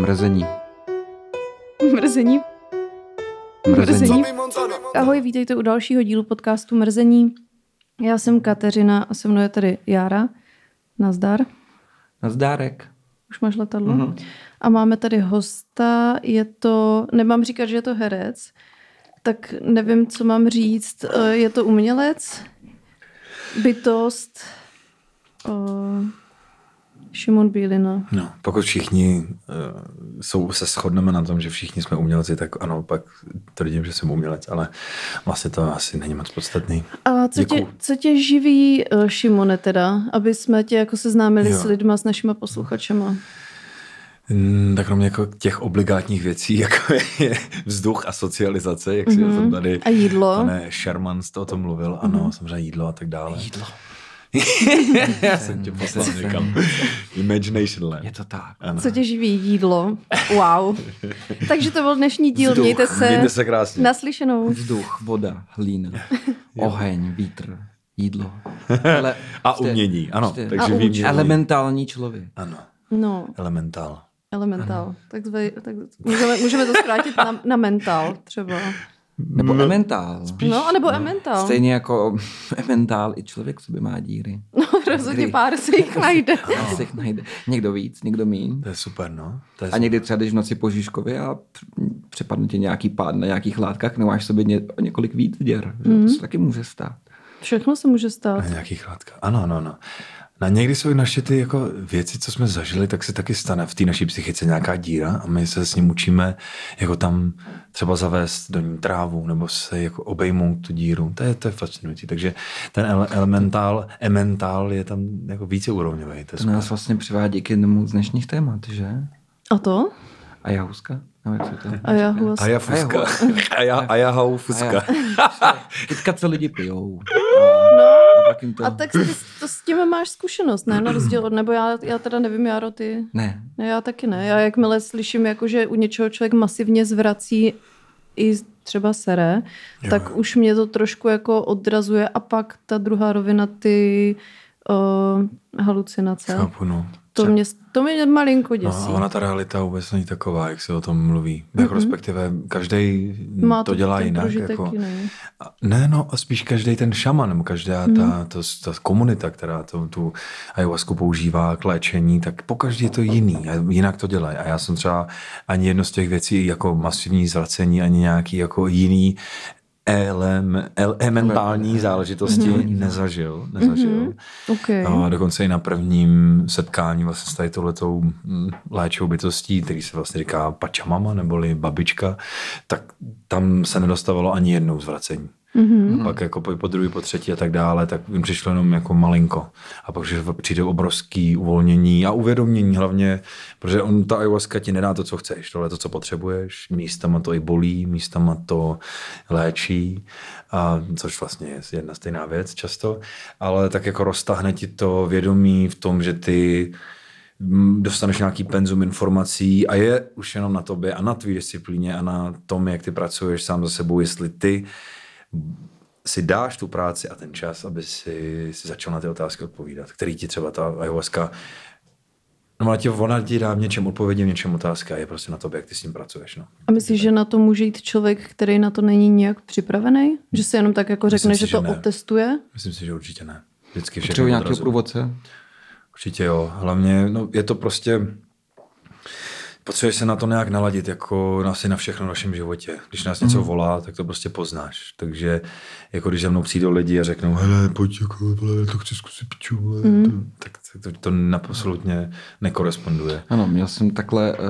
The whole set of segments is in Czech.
Mrzení. Mrzení. Mrzení. Ahoj, vítejte u dalšího dílu podcastu Mrzení. Já jsem Kateřina a se mnou je tady Jára. Nazdar. Nazdárek. Už máš letadlo? Mm-hmm. A máme tady hosta, je to, nemám říkat, že je to herec, tak nevím, co mám říct. Eh, Je to umělec, bytost, eh, Šimon Bílina. No, pokud všichni uh, jsou, se shodneme na tom, že všichni jsme umělci, tak ano, pak tvrdím, že jsem umělec, ale vlastně to asi není moc podstatný. A co tě, co tě živí, eh, Šimone, teda, aby jsme tě jako seznámili Jo. s lidma, s našima posluchačema? Mm, tak kromě jako těch obligátních věcí, jako je vzduch a socializace, jak si mm-hmm. o tom tady Mhm. A jídlo. Pane Sherman jste o tom mluvil, ano, mm-hmm. samozřejmě jídlo a tak dále. Jídlo. Já jsem tě poslal někam. Imagination Land. Je to tak. Ano. Co tě živí? Jídlo. Wow. Takže to byl dnešní díl. Vzduch. Mějte se, Mějte se krásně. naslyšenou. Vzduch, voda, hlína, oheň, vítr, jídlo. Ale A prostě- umění, ano. Takže A že- Elementální člověk. Ano, No, elementál. elementál. Tak, zve, tak můžeme, můžeme to zkrátit na, na mental třeba. Nebo ementál. No, anebo emental. Stejně jako ementál, i člověk v sobě má díry. No, rozhodně Kdy? pár si jich najde. Se jich najde. Někdo víc, někdo míň. To je super, no. To je A někdy třeba jdeš v noci po Žižkově a př- přepadne ti nějaký pád na nějakých látkách, nebo máš v sobě ně, o několik víc děr. Mm. To se taky může stát. Všechno se může stát. Na nějakých látkách. Ano, ano, ano. Na někdy jsou i naše ty jako věci, co jsme zažili, tak se taky stane v té naší psychice nějaká díra a my se s ním učíme jako tam třeba zavést do ní trávu nebo se jako obejmout tu díru. To je, to je fascinující. Takže ten ele- elementál, ementál je tam jako více úrovňový. To je To nás vlastně přivádí k jednomu z dnešních témat, že? A to? A jahuska? Nebo jak se to? A já. A já fuska. A já, a já hou fuska. Teďka co lidi pijou. No, Jim to... a tak ty, to s tím máš zkušenost, ne? Na rozdíl od, nebo já, já teda nevím, Jaro, ty. Ne, Ne, já taky ne. Já jakmile slyším, jako, že u něčeho člověk masivně zvrací i třeba sere, Jo. tak už mě to trošku jako odrazuje a pak ta druhá rovina, ty uh, halucinace. Chápu, no. To mě, to mě malinko No, děsí. a ona ta realita vůbec není taková, jak se o tom mluví. Jako respektive každý to dělá jinak. Jako, jiný. Ne, no, a spíš každý ten šaman, nebo každá Mhm. ta, to, ta komunita, která to, tu ayahuasku používá k léčení, tak po každý je to jiný a jinak to dělají. A já jsem třeba ani jedno z těch věcí jako masivní zvracení, ani nějaký jako jiný elem, elementální záležitosti nezažil. nezažil. Okay. A dokonce i na prvním setkání vlastně s tady touhletou mm, léčivou bytostí, který se vlastně říká pačamama neboli babička, tak tam se nedostavilo ani jednou zvracení. Mm-hmm. Pak jako po, po druhý, po třetí a tak dále, tak jim přišlo jenom jako malinko. A pak přijde obrovský uvolnění a uvědomění hlavně, protože on ta ayahuasca ti nedá to, co chceš, tohle to, co potřebuješ, místama to i bolí, místama to léčí, a, což vlastně je jedna stejná věc často, ale tak jako roztahne ti to vědomí v tom, že ty mm, dostaneš nějaký penzum informací a je už jenom na tobě a na tvý disciplíně a na tom, jak ty pracuješ sám za sebou, jestli ty si dáš tu práci a ten čas, aby si, si začal na ty otázky odpovídat, který ti třeba ta ayahuasca No, ona ti, ona ti dá v něčem odpovědi, v něčem otázka a je prostě na tobě, jak ty s tím pracuješ. No. A myslíš, že na to může jít člověk, který na to není nějak připravený? Že si jenom tak jako Myslím řekne, si, že že to ne. otestuje? Myslím si, že určitě ne. Vždycky všechno potřebuji nějakého odrazu. průvodce. Určitě jo. Hlavně no, je to prostě... Potřebuješ se na to nějak naladit, jako asi na všechno v našem životě. Když nás něco volá, tak to prostě poznáš. Takže jako když za mnou přijdou lidi a řeknou, hele, pojď, jako, vole, to chci zkusit piču, vole, to, tak to, to, to absolutně nekoresponduje. Ano, měl jsem takhle, uh,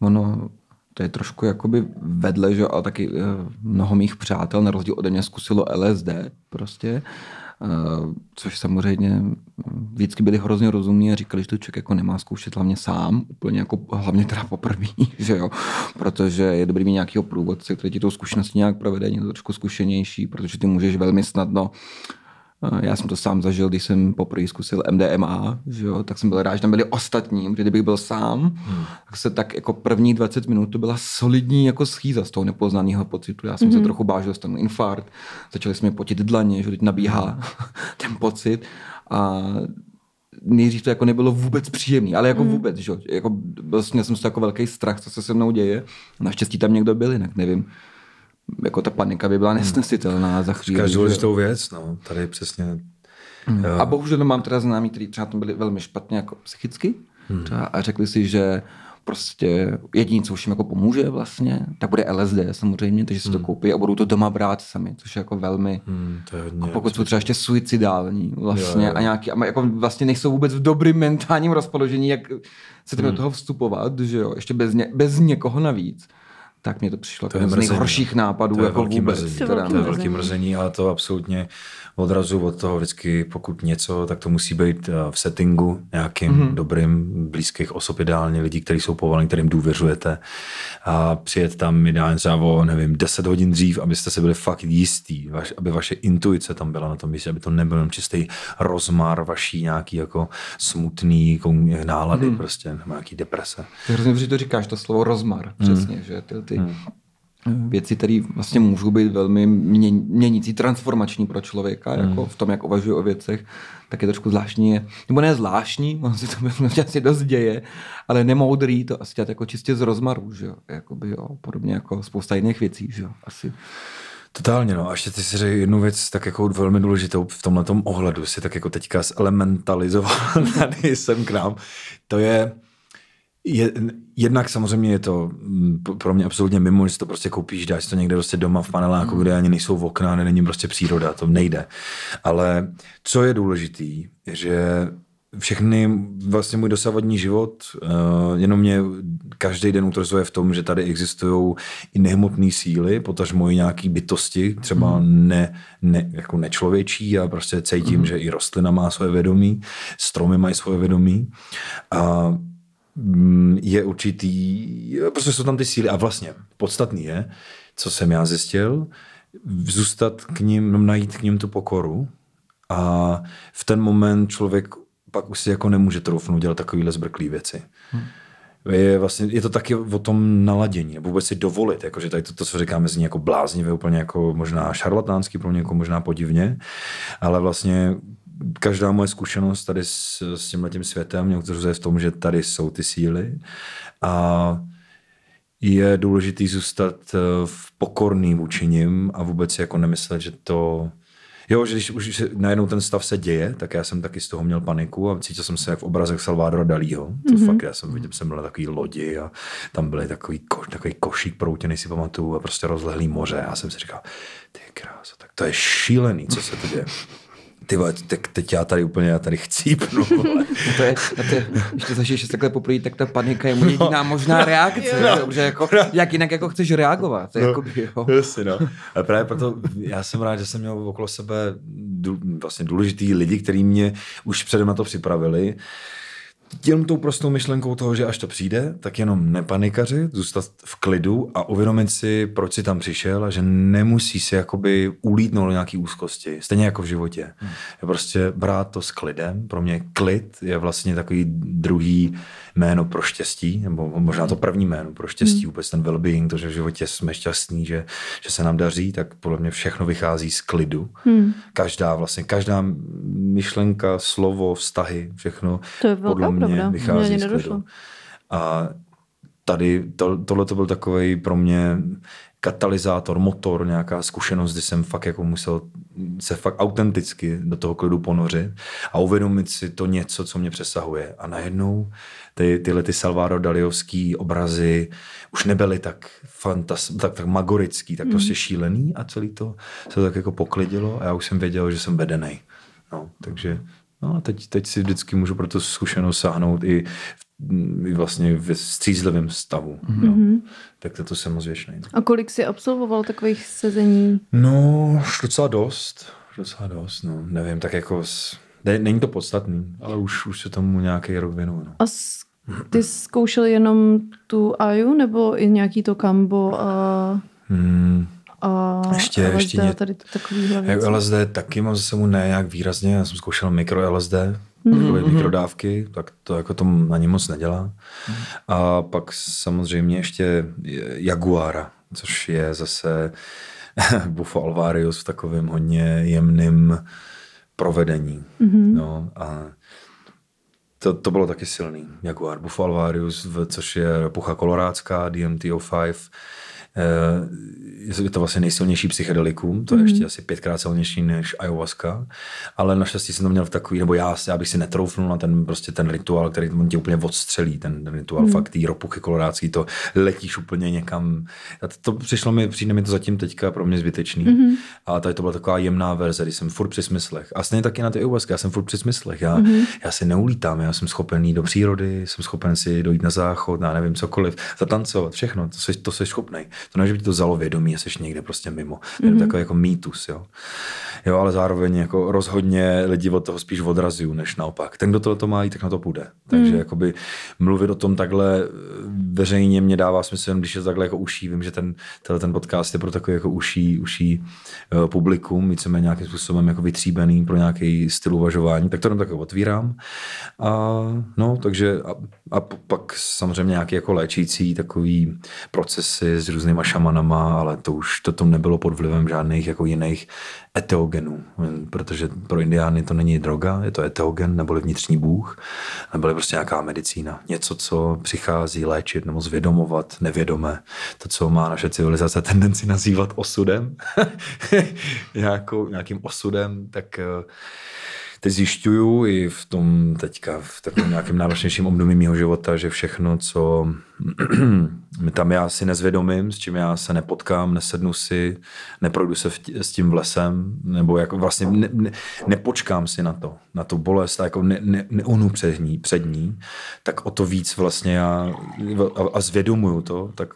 ono, to je trošku jakoby vedle, že, ale taky uh, mnoho mých přátel, na rozdíl ode mě, zkusilo LSD prostě, uh, což samozřejmě vždycky byli hrozně rozumní a říkali, že to člověk jako nemá zkoušet hlavně sám, úplně jako hlavně teda poprvé, že jo, protože je dobrý mít nějakého průvodce, který ti tou zkušeností nějak provede, někdo trošku zkušenější, protože ty můžeš velmi snadno Eh, Já jsem to sám zažil, když jsem poprvé zkusil MDMA, že jo, tak jsem byl rád, že tam byli ostatní, protože kdybych byl sám, hmm. tak se tak jako první 20 minut to byla solidní jako schýza z toho nepoznaného pocitu. Já jsem hmm. se trochu bál, že dostanu infarkt, začali jsme potit dlaně, že teď nabíhá ten pocit a nejdřív to jako nebylo vůbec příjemný, ale jako mm. vůbec, že? Jako, vlastně jsem z jako velký strach, co se se mnou děje. Naštěstí tam někdo byl, jinak nevím. Jako ta panika by byla hmm. nesnesitelná za chvíli. Každou důležitou věc, no, tady přesně. Mm. A bohužel mám teda známí, kteří třeba tam byli velmi špatně jako psychicky mm. třeba, a řekli si, že prostě jediný, co už jim jako pomůže vlastně, tak bude LSD samozřejmě, takže si to hmm. koupí a budou to doma brát sami, což je jako velmi... Hmm, to je hodně, a pokud jsou třeba ještě suicidální vlastně jo, jo. a nějaký, a jako vlastně nejsou vůbec v dobrým mentálním rozpoložení, jak se hmm. do toho vstupovat, že jo, ještě bez, ně, bez někoho navíc tak mě to přišlo to jako z nejhorších nápadů to je jako velký vůbec. Mrzení. To, to je velký mrzení, ale to absolutně odrazu od toho vždycky, pokud něco, tak to musí být eh, v settingu nějakým mm-hmm. dobrým, blízkých osob, ideálně lidí, kteří jsou povolení, kterým důvěřujete a přijet tam ideálně třeba o, nevím, 10 hodin dřív, abyste se byli fakt jistý, vaš, aby vaše intuice tam byla na tom místě, aby to nebyl jen čistý rozmar vaší nějaký jako smutný nálady mm. prostě, nebo nějaký deprese. Hrozně, že to říkáš, to slovo rozmar, mm. přesně, že ty, ty mm věci, které vlastně můžou být velmi měnící, transformační pro člověka, mm. jako v tom, jak uvažuje o věcech, tak je trošku zvláštní, nebo ne zvláštní, on si to asi dost děje, ale nemoudrý to asi dělat jako čistě z rozmaru, že jo, Jakoby, jo, podobně jako spousta jiných věcí, že jo, asi. Totálně, no. A ještě ty si řekl jednu věc tak jako velmi důležitou v tomhle ohledu, si tak jako teďka zelementalizoval tady sem k nám. To je, je, jednak samozřejmě je to mm, pro mě absolutně mimo, že si to prostě koupíš, dáš to někde prostě doma v paneláku, mm. kde ani nejsou v okna, není prostě příroda, to nejde. Ale co je důležitý, že všechny, vlastně můj dosavadní život, uh, jenom mě každý den utrzuje v tom, že tady existují i nehmotné síly, potažmo i nějaký bytosti, třeba mm. ne, ne, jako nečlověčí a prostě cítím, mm. že i rostlina má svoje vědomí, stromy mají svoje vědomí. A Mm, je určitý, prostě jsou tam ty síly a vlastně podstatný je, co jsem já zjistil, zůstat k ním, no, najít k ním tu pokoru a v ten moment člověk pak už si jako nemůže troufnout dělat takovýhle zbrklý věci. Hmm. Je, vlastně, je to taky o tom naladění, nebo vůbec si dovolit, jakože tady to, to, co říkáme, zní jako bláznivě, úplně jako možná šarlatánský, pro někoho možná podivně, ale vlastně každá moje zkušenost tady s, s tímhle tím světem mě utvrzuje v tom, že tady jsou ty síly a je důležitý zůstat eh, v pokorný vůči nim a vůbec si jako nemyslet, že to Jo, že když už najednou ten stav se děje, tak já jsem taky z toho měl paniku a cítil jsem se jak v obrazech Salvadora Dalího. To mm-hmm. fakt, já jsem viděl, jsem byl na takový lodi a tam byly takový, ko, takový košík proutěný, si pamatuju, a prostě rozlehlý moře. A já jsem si říkal, ty krása, tak to je šílený, co se to děje ty vole, teď, teď já tady úplně, já tady chcípnu. no to je, to je, když to zažiješ takhle poprvé, tak ta panika je mu jediná no. možná reakce, no. že, že jako, jak jinak jako chceš reagovat. No, jako, jo. Jasně, no. A právě proto já jsem rád, že jsem měl okolo sebe dů, vlastně důležitý lidi, kteří mě už předem na to připravili jenom tou prostou myšlenkou toho, že až to přijde, tak jenom nepanikařit, zůstat v klidu a uvědomit si, proč si tam přišel a že nemusí si jakoby ulítnout do nějaký úzkosti. Stejně jako v životě. Hmm. Je prostě brát to s klidem. Pro mě klid je vlastně takový druhý jméno pro štěstí, nebo možná to první jméno pro štěstí, hmm. vůbec ten well-being, to, že v životě jsme šťastní, že, že se nám daří, tak podle mě všechno vychází z klidu. Hmm. Každá vlastně, každá myšlenka, slovo, vztahy, všechno to je podle mě pravda. vychází z klidu. A tady to, tohle to byl takový pro mě katalyzátor, motor, nějaká zkušenost, kdy jsem fakt jako musel se fakt autenticky do toho klidu ponořit a uvědomit si to něco, co mě přesahuje. A najednou ty, tyhle ty Salvador Daliovský obrazy už nebyly tak, fantas, tak, tak magorický, tak mm. prostě šílený a celý to se tak jako poklidilo a já už jsem věděl, že jsem vedený. No, takže No a teď, teď si vždycky můžu pro tu zkušenost sáhnout i, i vlastně v střízlivém stavu. Mm-hmm. Jo. Tak to, to jsem moc věčný. A kolik jsi absolvoval takových sezení? No, docela dost. Docela dost, no. Nevím, tak jako... Ne, není to podstatný, ale už, už se tomu nějaký rok věnuju. No. A ty zkoušel jenom tu Aju nebo i nějaký to Kambo a... Hmm, a ještě, LSD, ještě ně... tady to takovýhle věci. LSD taky mám zase mu ne jak výrazně, já jsem zkoušel mikro LSD, mm-hmm. mikrodávky, tak to jako to ani moc nedělá. Mm. A pak samozřejmě ještě Jaguara, což je zase Bufo Alvarius v takovém hodně jemným provedení. Mm-hmm. No, a to, to bylo taky silný. Jaguar Buffalo Alvarius, což je pucha kolorádská, DMT-05, Eh, je to vlastně nejsilnější psychedelikum, to je mm. ještě asi pětkrát silnější než ayahuasca, ale naštěstí jsem to měl v takový, nebo já, já bych si netroufnul na ten prostě ten rituál, který on tě úplně odstřelí, ten, ten rituál, mm. fakt tý ropuchy kolorádský, to letíš úplně někam. A to, to přišlo mi, přijde mi to zatím teďka pro mě zbytečný. Mm. A tady to byla taková jemná verze, kdy jsem furt při smyslech. A stejně taky na ty ayahuasca, já jsem furt při smyslech. Já, mm. já si neulítám, já jsem schopen do přírody, jsem schopen si dojít na záchod, já nevím, cokoliv, zatancovat, všechno, to jsi, to jsi schopný. To ne, že by ti to vzalo vědomí, jsi někde prostě mimo. To je mm-hmm. takový jako mýtus, jo. Jo, ale zároveň jako rozhodně lidi od toho spíš odrazují, než naopak. Ten, kdo to, to má, tak na to půjde. Takže mm. jakoby mluvit o tom takhle eh, veřejně mě dává smysl, když je to takhle jako uší. Vím, že ten, ten podcast je pro takový jako uší, uší uh, publikum, víceméně nějakým způsobem jako vytříbený pro nějaký styl uvažování, tak to jenom takhle otvírám. A, no, takže a, a pak samozřejmě nějaké jako léčící takový procesy s různýma šamanama, ale to už to tom nebylo pod vlivem žádných jako jiných eteogenů, protože pro indiány to není droga, je to eteogen, neboli vnitřní bůh, neboli prostě nějaká medicína. Něco, co přichází léčit nebo zvědomovat nevědomé. To, co má naše civilizace tendenci nazývat osudem, nějakou, nějakým osudem, tak eh, teď zjišťuju i v tom teďka, v takovém nějakém náročnějším období mého života, že všechno, co tam já si nezvědomím, s čím já se nepotkám, nesednu si, neprojdu se s tím v lesem, nebo jako vlastně ne, ne, nepočkám si na to, na tu bolest jako ne, ne, neunu před ní, před ní, tak o to víc vlastně já a, a zvědomuju to, tak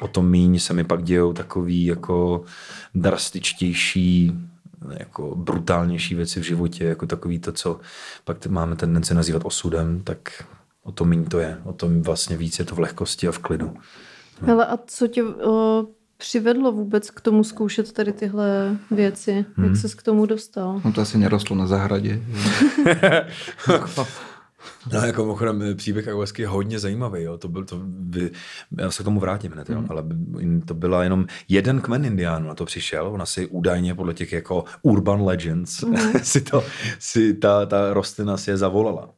o to míň se mi pak dějou takový jako drastičtější jako brutálnější věci v životě, jako takový to, co pak máme tendenci nazývat osudem, tak o to méně to je. O tom vlastně víc je to v lehkosti a v klidu. Hele, a co tě o, přivedlo vůbec k tomu zkoušet tady tyhle věci? Hmm. Jak ses k tomu dostal? No to asi nerostlo na zahradě. No, jako mimochodem eh, příběh ayahuasky je hodně zajímavý, jo. To byl to, by, já se k tomu vrátím hned, jo. Mm. ale to byla jenom jeden kmen indiánů na to přišel, ona si údajně podle těch jako urban legends mm. si, to, si ta, ta rostlina si je zavolala.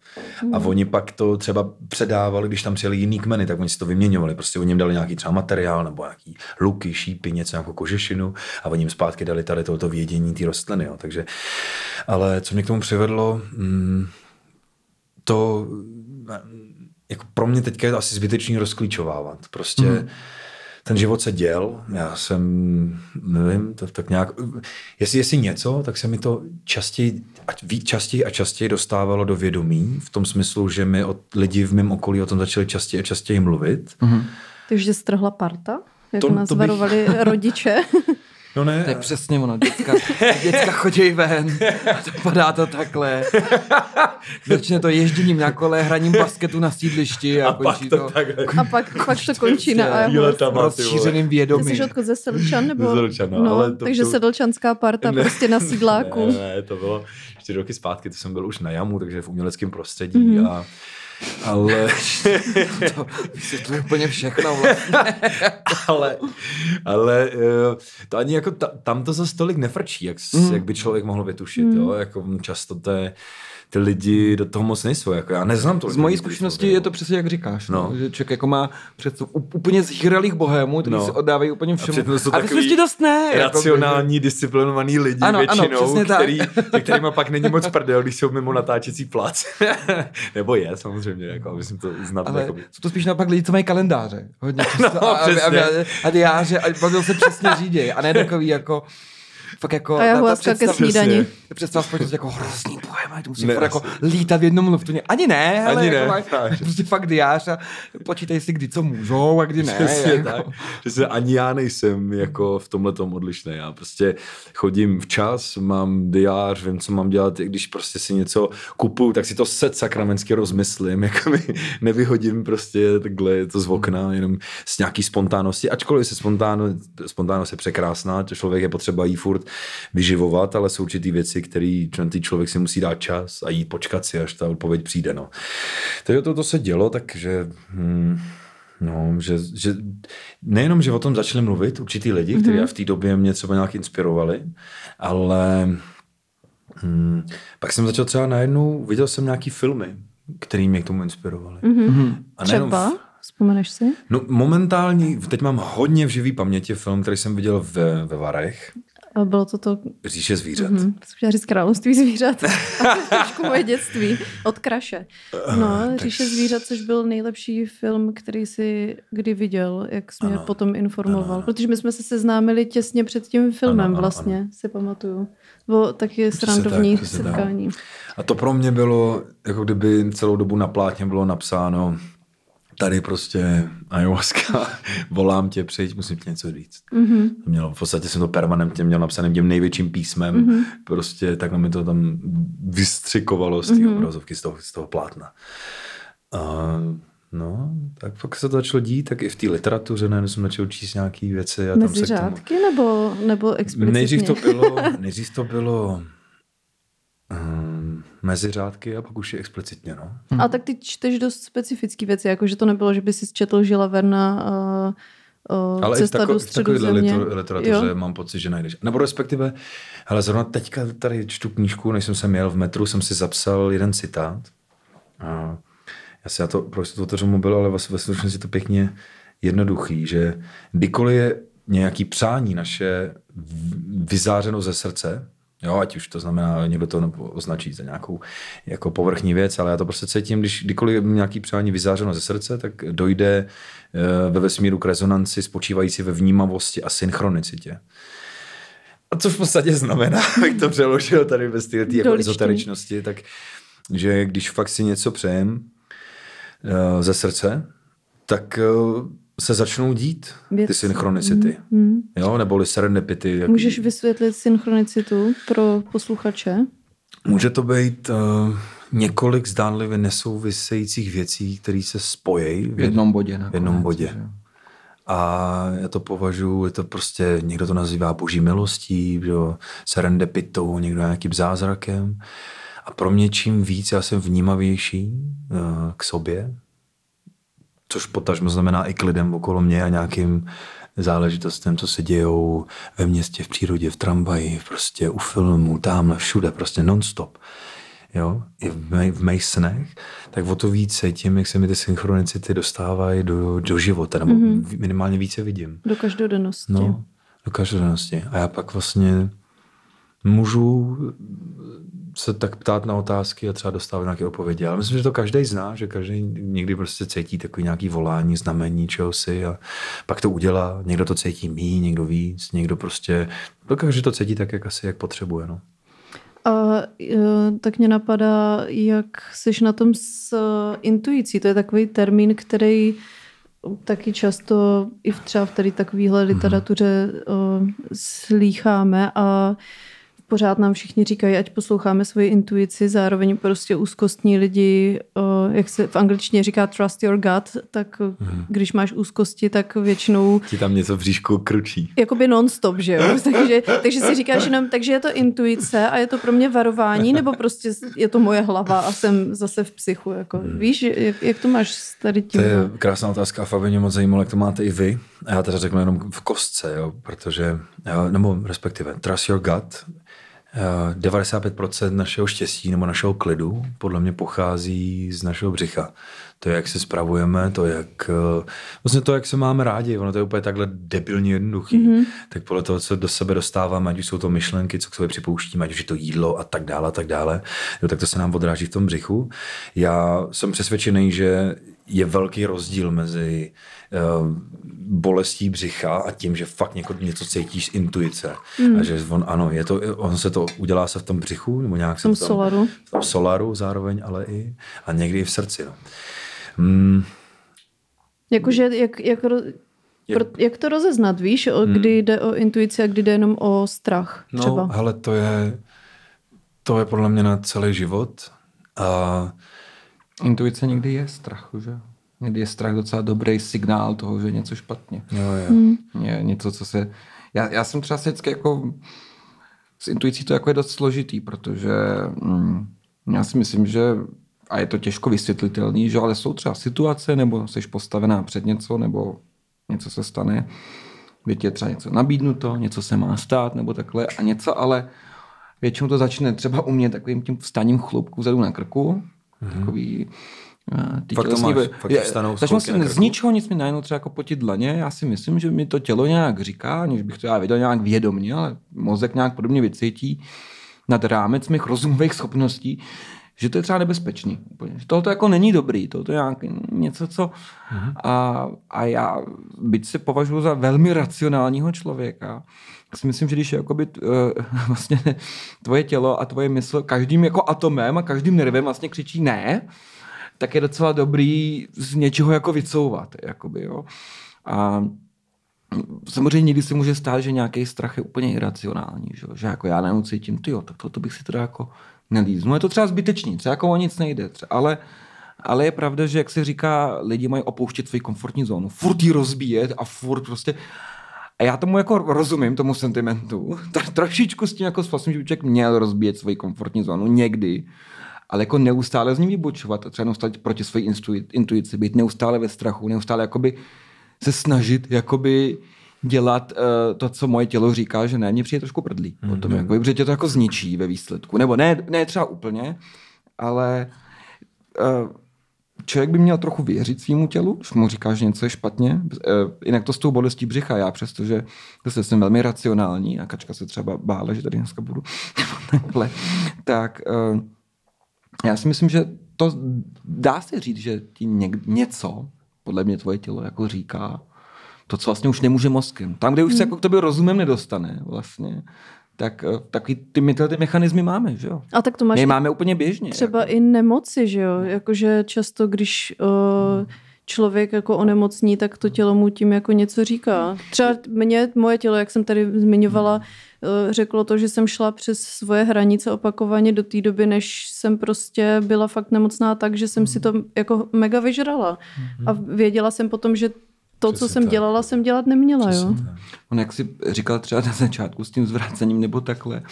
Mm. A oni pak to třeba předávali, když tam přijeli jiný kmeny, tak oni si to vyměňovali, prostě oni jim dali nějaký třeba materiál nebo nějaký luky, šípy, něco jako kožešinu a oni jim zpátky dali tady tohoto vědění té rostliny, jo. takže ale co mě k tomu přivedlo, mm, to jako pro mě teďka je to asi zbytečný rozklíčovávat. Prostě mm. ten život se děl, já jsem, nevím, to, tak nějak, jestli, jestli něco, tak se mi to častěji, častěji a častěji dostávalo do vědomí, v tom smyslu, že mi od, lidi v mém okolí o tom začali častěji a častěji mluvit. Mm. Takže strhla parta? Jak to, nás to bych... varovali rodiče? No ne. To je přesně ono. Děcka, děcka chodí ven a to padá to takhle. Začne to ježděním na kole, hraním basketu na sídlišti a, a končí to. to a pak, pak to končí na rozšířeným vědomím. Ty jsi odkud ze Sedlčan? Nebo? Ze Sedlčan, no, no, ale to, takže to... sedlčanská parta ne, prostě na sídláku. Ne, ne, to bylo čtyři roky zpátky, to jsem byl už na jamu, takže v uměleckém prostředí mm-hmm. a ale... to vysvětluje úplně všechno vlastně. ale, ale eh, to ani jako tam to za stolik nefrčí, jak, mm. jak by člověk mohl vytušit. Mm. Jo? Jako často to je ty lidi do toho moc nejsou. Jako já neznám to. Z mojí zkušenosti je to přesně jak říkáš. No. No. Že člověk jako má před úplně zhýralých bohémů, kteří no. se oddávají úplně všemu. A, a ty dost ne. Jako racionální, jako, disciplinovaný lidi ano, většinou, ano, který, kterýma pak není moc prdel, když jsou mimo natáčecí plac. Nebo je samozřejmě, jako, myslím to znat. Ale jako... jsou to spíš naopak lidi, co mají kalendáře. Hodně často. no, a, a, a, a, diáře, a bavil se přesně řídí. A ne takový jako fakt jako... A já ke snídani. Představ společnost jako hrozný pojem, to musí ne, jako lítat v jednom mluvtuně. Ani ne, ale Ani jako ne, máš, prostě fakt diář a počítej si, kdy co můžou a kdy ne. Přesně jako. tak. Přesně, ani já nejsem jako v tomhle tom odlišný. Já prostě chodím včas, mám diář, vím, co mám dělat, i když prostě si něco kupuju, tak si to set sakramensky rozmyslím, jako mi nevyhodím prostě takhle to z okna, jenom s nějaký spontánnosti, ačkoliv se spontánnost, spontánnost je překrásná, člověk je potřeba jí furt vyživovat, ale jsou určitý věci, které ty člověk si musí dát čas a jít počkat si, až ta odpověď přijde. No. Takže to, to se dělo, takže hmm, No, že, že nejenom, že o tom začali mluvit určitý lidi, kteří mm-hmm. v té době mě třeba nějak inspirovali, ale hmm, pak jsem začal třeba najednou, viděl jsem nějaký filmy, který mě k tomu inspirovali. Mhm. A nejenom Třeba? v- Vzpomeneš si? No momentálně, teď mám hodně v živý paměti film, který jsem viděl ve, ve Varech, bylo to to, Říše zvířat. hm, jsem chtěla říct království zvířat. A to je trošku moje dětství. Od Kraše. No, Říše zvířat, což byl nejlepší film, který si kdy viděl, jak jsi mě Ano. potom informoval. Protože my jsme se seznámili těsně před tím filmem Ano, ano, vlastně, si pamatuju. Bylo taky srandovní tak, setkání. A to pro mě bylo, jako kdyby celou dobu na plátně bylo napsáno, tady prostě ayahuasca, volám tě, přijď, musím ti něco říct. Mhm. Mělo, v podstatě jsem to permanentně měl napsané tím největším písmem, Mhm. prostě takhle mi to tam vystřikovalo z té Mhm. obrazovky, z toho, z toho plátna. A, no, tak pak se to začalo dít, tak i v té literatuře najednou jsem začal číst nějaké věci. A tam Mezi se k tomu... řádky nebo, nebo explicitně? Nejdřív to bylo, nejdřív to bylo um, mezi řádky a pak už je explicitně, no. A tak ty čteš dost specifické věci, jako že to nebylo, že by si četl Žila Verna uh, uh, Ale Cesta i v, tako, do v středu liter- literatuře mám pocit, že najdeš. Nebo respektive, hele, zrovna teďka tady čtu knížku, než jsem sem jel v metru, jsem si zapsal jeden citát. A já si já to prostě to otevřu mobil, ale vlastně ve je to pěkně jednoduchý, že kdykoliv je nějaký přání naše vyzářeno ze srdce, Jo, ať už to znamená, někdo to označí za nějakou jako povrchní věc, ale já to prostě cítím, když kdykoliv nějaký přání vyzářeno ze srdce, tak dojde eh, ve vesmíru k rezonanci spočívající ve vnímavosti a synchronicitě. A co v podstatě znamená, jak to přeložil tady ve stylu té jako ezoteričnosti, tak že když fakt si něco přejem eh, ze srdce, tak eh, se začnou dít ty Věci. synchronicity. Hmm. Jo, neboli serendipity. jak- Můžeš vysvětlit synchronicitu pro posluchače? Může to být uh, několik zdánlivě nesouvisejících věcí, které se spojí V jednom bodě. v jednom nakonec, bodě. že. A já to považuji, je to prostě, někdo to nazývá boží milostí, jo, serendipitou, někdo nějakým zázrakem. A pro mě čím víc já jsem vnímavější uh, k sobě, což potažmo znamená i k lidem okolo mě a nějakým záležitostem, co se dějou ve městě, v přírodě, v tramvaji, prostě u filmu, tamhle, všude, prostě non-stop. Jo, i v, mé, v mých snech, tak o to více tím, jak se mi ty synchronicity dostávají do, do života, nebo mm-hmm. minimálně více vidím. Do každodennosti. No, do každodennosti. A já pak vlastně můžu se tak ptát na otázky a třeba dostávat nějaké odpovědi. Ale myslím, že to každý zná, že každý někdy prostě cítí takový nějaký volání, znamení čehosi a pak to udělá. Někdo to cítí mí, někdo víc, někdo prostě, no každý to cítí tak, jak asi jak potřebuje. No. A e, tak mě napadá, jak jsi na tom s intuicí. To je takový termín, který taky často i v třeba v tady takovéhle literatuře uh, slýcháme a pořád nám všichni říkají, ať posloucháme svoji intuici, zároveň prostě úzkostní lidi, uh, jak se v angličtině říká trust your gut, tak mm. když máš úzkosti, tak většinou Ti tam něco v říšku kručí. jakoby non-stop, že jo? takže, takže si říkáš jenom, takže je to intuice a je to pro mě varování, nebo prostě je to moje hlava a jsem zase v psychu, jako. Víš, jak, jak to máš s tady tím? To je krásná otázka a fakt mě moc zajímalo, jak to máte i vy. A já teda řeknu jenom v kostce, jo, protože, jo, nebo respektive, trust your gut, eh, 95% našeho štěstí nebo našeho klidu podle mě pochází z našeho břicha. To je, jak se spravujeme, to je, jak, eh, vlastně to, jak se máme rádi, ono to je úplně takhle debilně jednoduchý. Mm-hmm. Tak podle toho, co do sebe dostáváme, ať už jsou to myšlenky, co k sobě připouštíme, ať už je to jídlo a tak dále, a tak dále, jo, tak to se nám odráží v tom břichu. Já jsem přesvědčený, že je velký rozdíl mezi bolestí břicha a tím, že fakt něko, něco cítíš z intuice. Mm. A že on, ano, je to, on se to udělá se v tom břichu, nebo nějak v se tom v tom, solaru. v tom solaru zároveň, ale i a někdy i v srdci. No. Mm, Jakože jak, jak, Je- pro, jak to rozeznat, víš, o, kdy jde o intuici a kdy jde jenom o strach třeba? no, hele, to je, to je podle mě na celý život. A Intuice někdy je strach, že? Někdy je strach docela dobrý signál toho, že je něco špatně. jo, jo. Hmm. Je něco, co se... Já, já jsem třeba se vždycky jako... S intuicí to jako je dost složitý, protože mm, já si myslím, že a je to těžko vysvětlitelný, že ale jsou třeba situace, nebo jsi postavená před něco, nebo něco se stane, kdy ti je třeba něco nabídnuto, něco se má stát, nebo takhle, a něco ale většinou to začne třeba u mě takovým tím vstaním chlupku vzadu na krku, Mm-hmm. Takový, eh, ty fakt to máš, fakt vstanou začnu si z ničeho nic mi najednou třeba jako potit dlaně. Já si myslím, že mi to tělo nějak říká, aniž bych to já viděl nějak vědomně, ale mozek nějak podobně vycítí nad rámec mých rozumových schopností, že to je třeba nebezpečný. Úplně. Tohle jako není dobrý, tohle je nějak něco, co... Mm-hmm. A, a já, byť se považuji za velmi racionálního člověka, si myslím, že když je jakoby, uh, vlastně tvoje tělo a tvoje mysl každým jako atomem a každým nervem vlastně křičí ne, tak je docela dobrý z něčeho jako vycouvat. Jakoby, jo. A samozřejmě někdy se může stát, že nějaký strach je úplně iracionální, že, že jako já najednou cítím, ty jo, tak to, to bych si teda jako nelíznu. No je to třeba zbytečný, třeba jako o nic nejde, třeba, ale, ale je pravda, že jak se říká, lidi mají opouštět svoji komfortní zónu, furt ji rozbíjet a furt prostě a já tomu jako rozumím, tomu sentimentu. Trošičku s tím jako s že člověk měl rozbíjet svoji komfortní zónu někdy, ale jako neustále z ní vybočovat, třeba neustále proti své intuici, být neustále ve strachu, neustále jakoby se snažit jakoby dělat uh, to, co moje tělo říká, že ne, mě přijde trošku prdlý. Mm-hmm. Potom, jako, protože tě to jako zničí ve výsledku. Nebo ne, ne třeba úplně, ale uh, člověk by měl trochu věřit svýmu tělu, když mu říká, že něco je špatně. Uh, jinak to s tou bolestí břicha, já přestože zase jsem velmi racionální a Kačka se třeba bála, že tady dneska budu takhle, tak uh, já si myslím, že to dá se říct, že ti něk, něco, podle mě tvoje tělo jako říká, to, co vlastně už nemůže mozkem. Tam, kde už se hmm. jako k tobě rozumem nedostane vlastně, tak eh, taky ty, my ty mechanismy máme, že jo? A tak to máš my máme úplně běžně. Třeba jako. i nemoci, že jo? Jakože často, když uh, člověk jako onemocní, tak to tělo mu tím jako něco říká. Třeba mě, moje tělo, jak jsem tady zmiňovala, uh, řeklo to, že jsem šla přes svoje hranice opakovaně do té doby, než jsem prostě byla fakt nemocná tak, že jsem si to jako mega vyžrala. A věděla jsem potom, že to, Přesně co jsem tak. dělala, jsem dělat neměla. jo? On jak si říkal třeba na začátku s tím zvracením nebo takhle,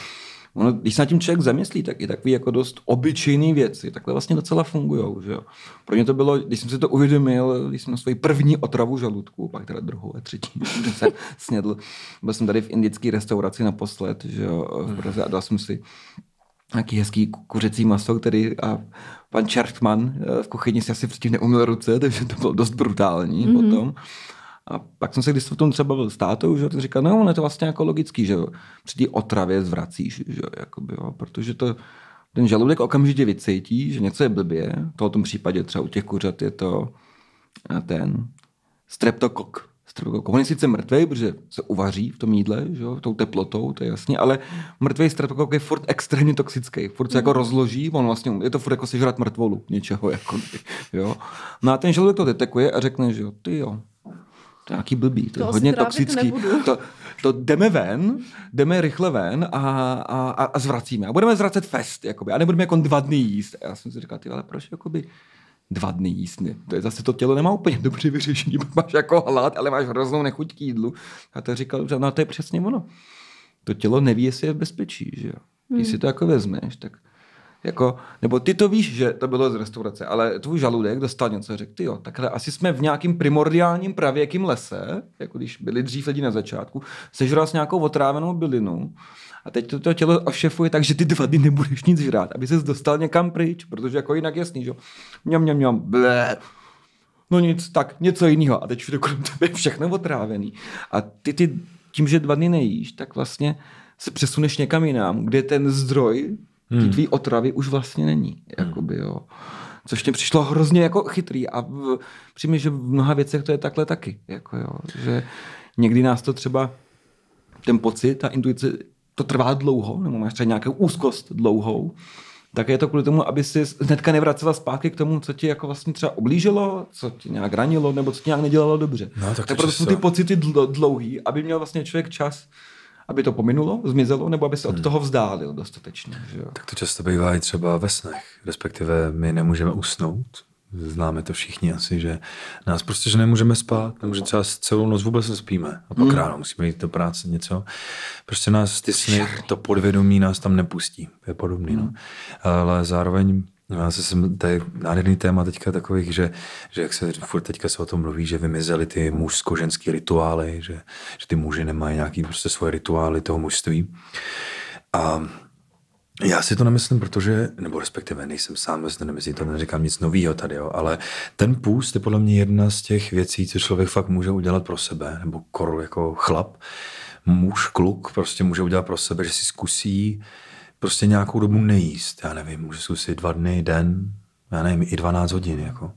ono, když se na tím člověk zamyslí, tak je takový jako dost obyčejný věci, takhle vlastně docela fungují. Že jo? Pro mě to bylo, když jsem si to uvědomil, když jsem na svoji první otravu žaludku, pak teda druhou a třetí, jsem snědl. Byl jsem tady v indické restauraci naposled, že jo, v Praze a dal jsem si nějaký hezký kuřecí maso, který a pan Čertman eh, v kuchyni si asi předtím neumil ruce, takže to bylo dost brutální mm-hmm. potom. A pak jsem se když v tom třeba byl s tátou, že ten říkal, no, je to vlastně jako logický, že při té otravě zvracíš, že jakoby, jo, protože to ten žaludek okamžitě vycítí, že něco je blbě. V tom případě třeba u těch kuřat je to ten streptokok, Streptokok. sice mrtvý, protože se uvaří v tom jídle, že jo, tou teplotou, to je jasně, ale mrtvý streptokok je furt extrémně toxický, furt se mm. jako rozloží, on vlastně, je to furt jako sežrat mrtvolu něčeho, jako, jo. No a ten žaludek to detekuje a řekne, že jo, ty jo, to je nějaký blbý, to, to je hodně toxický. To, to jdeme ven, jdeme rychle ven a, a, a zvracíme. A budeme zvracet fest, jakoby, a nebudeme jako dva dny jíst. A já jsem si říkal, ty, ale proč jakoby, dva dny jízdny. To je zase to tělo nemá úplně dobře vyřešení. Máš jako hlad, ale máš hroznou nechuť k jídlu. A to říkal, že no to je přesně ono. To tělo neví, jestli je v bezpečí, že jo. Když hmm. si to jako vezmeš, tak jako, nebo ty to víš, že to bylo z restaurace, ale tvůj žaludek dostal něco a řekl, ty jo, takhle asi jsme v nějakým primordiálním pravěkým lese, jako když byli dřív lidi na začátku, sežral s nějakou otrávenou bylinu a teď to, to tělo ošefuje tak, že ty dva dny nebudeš nic žrát, aby ses dostal někam pryč, protože jako jinak jasný, že mňam, mňam, mňam, blé. No nic, tak něco jiného. A teď všude kolem tebe je všechno otrávený. A ty, ty tím, že dva dny nejíš, tak vlastně se přesuneš někam jinam, kde ten zdroj hmm. tvý otravy už vlastně není. Hmm. Jakoby, jo. Což mě přišlo hrozně jako chytrý a v, přijmi, že v mnoha věcech to je takhle taky. Jako jo, že někdy nás to třeba ten pocit, ta intuice to trvá dlouho, nebo máš třeba nějakou úzkost dlouhou, tak je to kvůli tomu, aby si hnedka nevracela zpátky k tomu, co ti jako vlastně třeba oblížilo, co ti nějak ranilo, nebo co ti nějak nedělalo dobře. No, tak, tak proto jsou ty pocity dlouhý, aby měl vlastně člověk čas, aby to pominulo, zmizelo, nebo aby se od hmm. toho vzdálil dostatečně. Že jo? Tak to často bývá i třeba ve snech, respektive my nemůžeme usnout, známe to všichni asi, že nás prostě, že nemůžeme spát, nemůžeme třeba celou noc vůbec nespíme a pak mm. ráno musíme jít do práce něco. Prostě nás ty sny, to podvědomí nás tam nepustí. Je podobný, mm. no. Hmm. Ale zároveň já se jsem, to je nádherný téma teďka takových, že, že jak se furt teďka se o tom mluví, že vymizely ty mužsko-ženský rituály, že, že ty muži nemají nějaký prostě svoje rituály toho mužství. A Já si to nemyslím, protože, nebo respektive nejsem sám, to nemyslím, to neříkám nic nového tady, jo, ale ten půst je podle mě jedna z těch věcí, co člověk fakt může udělat pro sebe, nebo kor jako chlap, muž, kluk prostě může udělat pro sebe, že si zkusí prostě nějakou dobu nejíst, já nevím, může zkusit dva dny, den, já nevím, i 12 hodin, jako.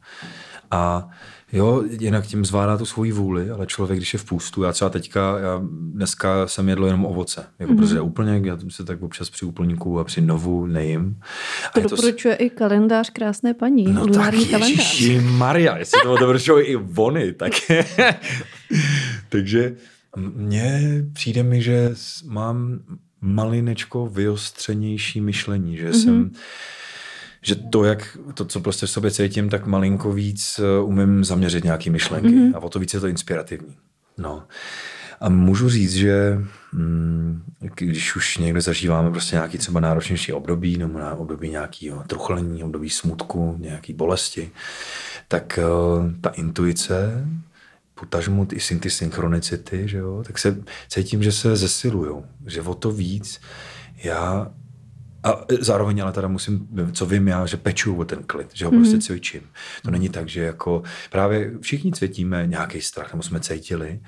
A Jo, jinak tím zvládá tu svoji vůli, ale člověk, když je v půstu, já třeba teďka, já dneska jsem jedl jenom ovoce, jako mm-hmm. protože úplně, já se tak občas při úplníku a při novu nejím. To doporučuje to... i kalendář krásné paní, no tak kalendář. Maria, jestli to doporučují i vony, tak Takže mně přijde mi, že mám malinečko vyostřenější myšlení, že mm-hmm. jsem že to, jak to, co prostě v sobě cítím, tak malinko víc eh, umím zaměřit nějaký myšlenky mm-hmm. a o to víc je to inspirativní. No. A můžu říct, že mm, když už někde zažíváme prostě nějaký třeba náročnější období, nebo na období nějakého truchlení, období smutku, nějaký bolesti, tak uh, ta intuice, potažmu i ty synchronicity, že jo, tak se cítím, že se zesilujou, že o to víc já a zároveň ale teda musím, co vím já, že peču o ten klid, že ho mm. prostě cvičím. To není tak, že jako právě všichni cítíme nějaký strach, nebo jsme cítili,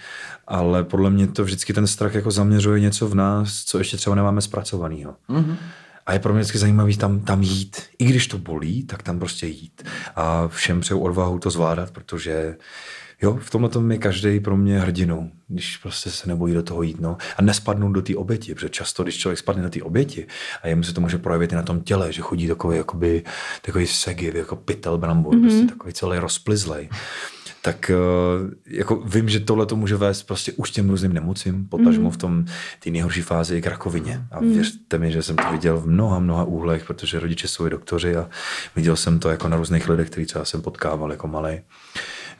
ale podle mě to vždycky ten strach jako zaměřuje něco v nás, co ještě třeba nemáme zpracovaného. Mm. A je pro mě vždycky zajímavý tam, tam jít. I když to bolí, tak tam prostě jít. A všem přeju odvahu to zvládat, protože Jo, v tomhle tom je každý pro mě hrdinou, když prostě se nebojí do toho jít. No. A nespadnout do té oběti, protože často, když člověk spadne do té oběti, a jemu se to může projevit i na tom těle, že chodí takový, jakoby, takový segiv, jako pytel brambor, mm-hmm. prostě takový celý rozplizlej tak eh, jako vím, že tohle to může vést prostě už těm různým nemocím, potažmo mm. v tom té nejhorší fázi k rakovině. A mm. věřte mi, že jsem to viděl v mnoha, mnoha úhlech, protože rodiče jsou i doktoři a viděl jsem to jako na různých lidech, který třeba jsem potkával jako malý.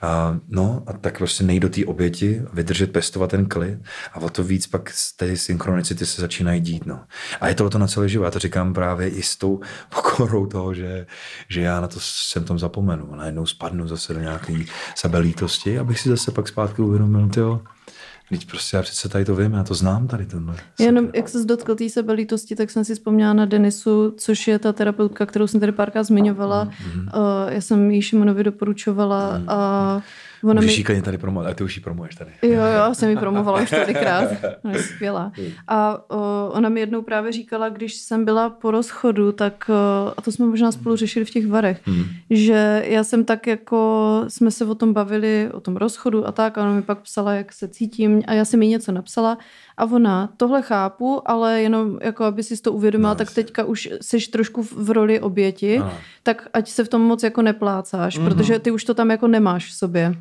A, no a tak prostě nejít do té oběti, vydržet, pestovat ten klid a o to víc pak z té synchronicity se začínají dít. No. A je to to na celý život. Já to říkám právě i s tou pokorou toho, že, že já na to jsem tom zapomenu. Najednou spadnu zase do nějaké sebelítosti, abych si zase pak zpátky uvědomil, tyjo, Teď prostě já přece tady to vím, já to znám tady tenhle. Jenom jak se dotkl té sebelítosti, tak jsem si vzpomněla na Denisu, což je ta terapeutka, kterou jsem tady párkrát zmiňovala. Mm-hmm. Uh, já jsem jí Šimonovi doporučovala mm-hmm. a Ona Můžeš mi... jí tady promovat, a ty už ji promuješ tady. Jo, jo, jsem ji promovala už tolikrát. Ona je skvělá. A o, ona mi jednou právě říkala, když jsem byla po rozchodu, tak, a to jsme možná spolu řešili v těch varech, hmm. že já jsem tak jako, jsme se o tom bavili, o tom rozchodu a tak, a ona mi pak psala, jak se cítím a já jsem jí něco napsala a ona, tohle chápu, ale jenom jako aby si to uvědomila, no, tak teďka už jsi trošku v roli oběti, no. tak ať se v tom moc jako neplácáš, mm-hmm. protože ty už to tam jako nemáš v sobě.